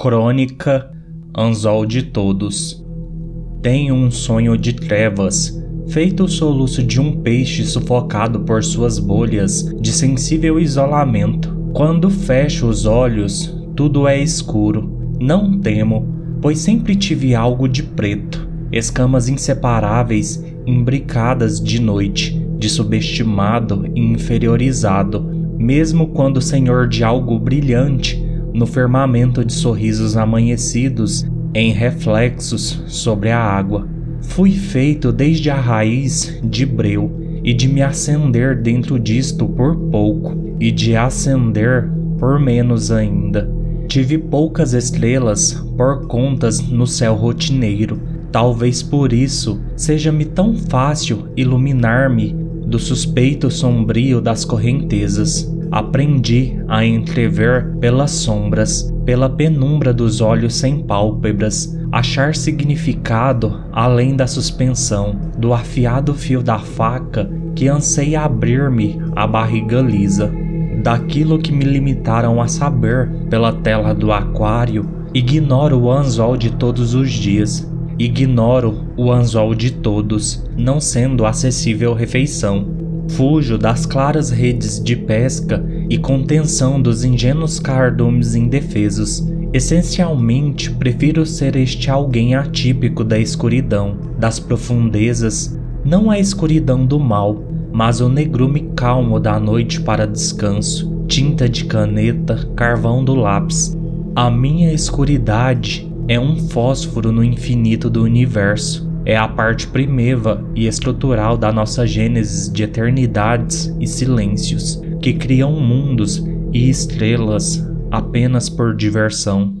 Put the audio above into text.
Crônica Anzol de Todos Tenho um sonho de trevas, feito o soluço de um peixe sufocado por suas bolhas de sensível isolamento. Quando fecho os olhos, tudo é escuro. Não temo, pois sempre tive algo de preto, escamas inseparáveis imbricadas de noite, de subestimado e inferiorizado, mesmo quando senhor de algo brilhante no firmamento de sorrisos amanhecidos em reflexos sobre a água. Fui feito desde a raiz de breu e de me acender dentro disto por pouco e de acender por menos ainda. Tive poucas estrelas por contas no céu rotineiro. Talvez por isso seja-me tão fácil iluminar-me do suspeito sombrio das correntezas. Aprendi a entrever pelas sombras, pela penumbra dos olhos sem pálpebras, achar significado além da suspensão, do afiado fio da faca que anseia abrir-me a barriga lisa. Daquilo que me limitaram a saber pela tela do aquário, ignoro o anzol de todos os dias. Ignoro o anzol de todos, não sendo acessível refeição. Fujo das claras redes de pesca e contenção dos ingênuos cardumes indefesos. Essencialmente, prefiro ser este alguém atípico da escuridão, das profundezas, não a escuridão do mal, mas o negrume calmo da noite para descanso, tinta de caneta, carvão do lápis. A minha escuridade é um fósforo no infinito do universo é a parte primeva e estrutural da nossa gênese de eternidades e silêncios, que criam mundos e estrelas apenas por diversão.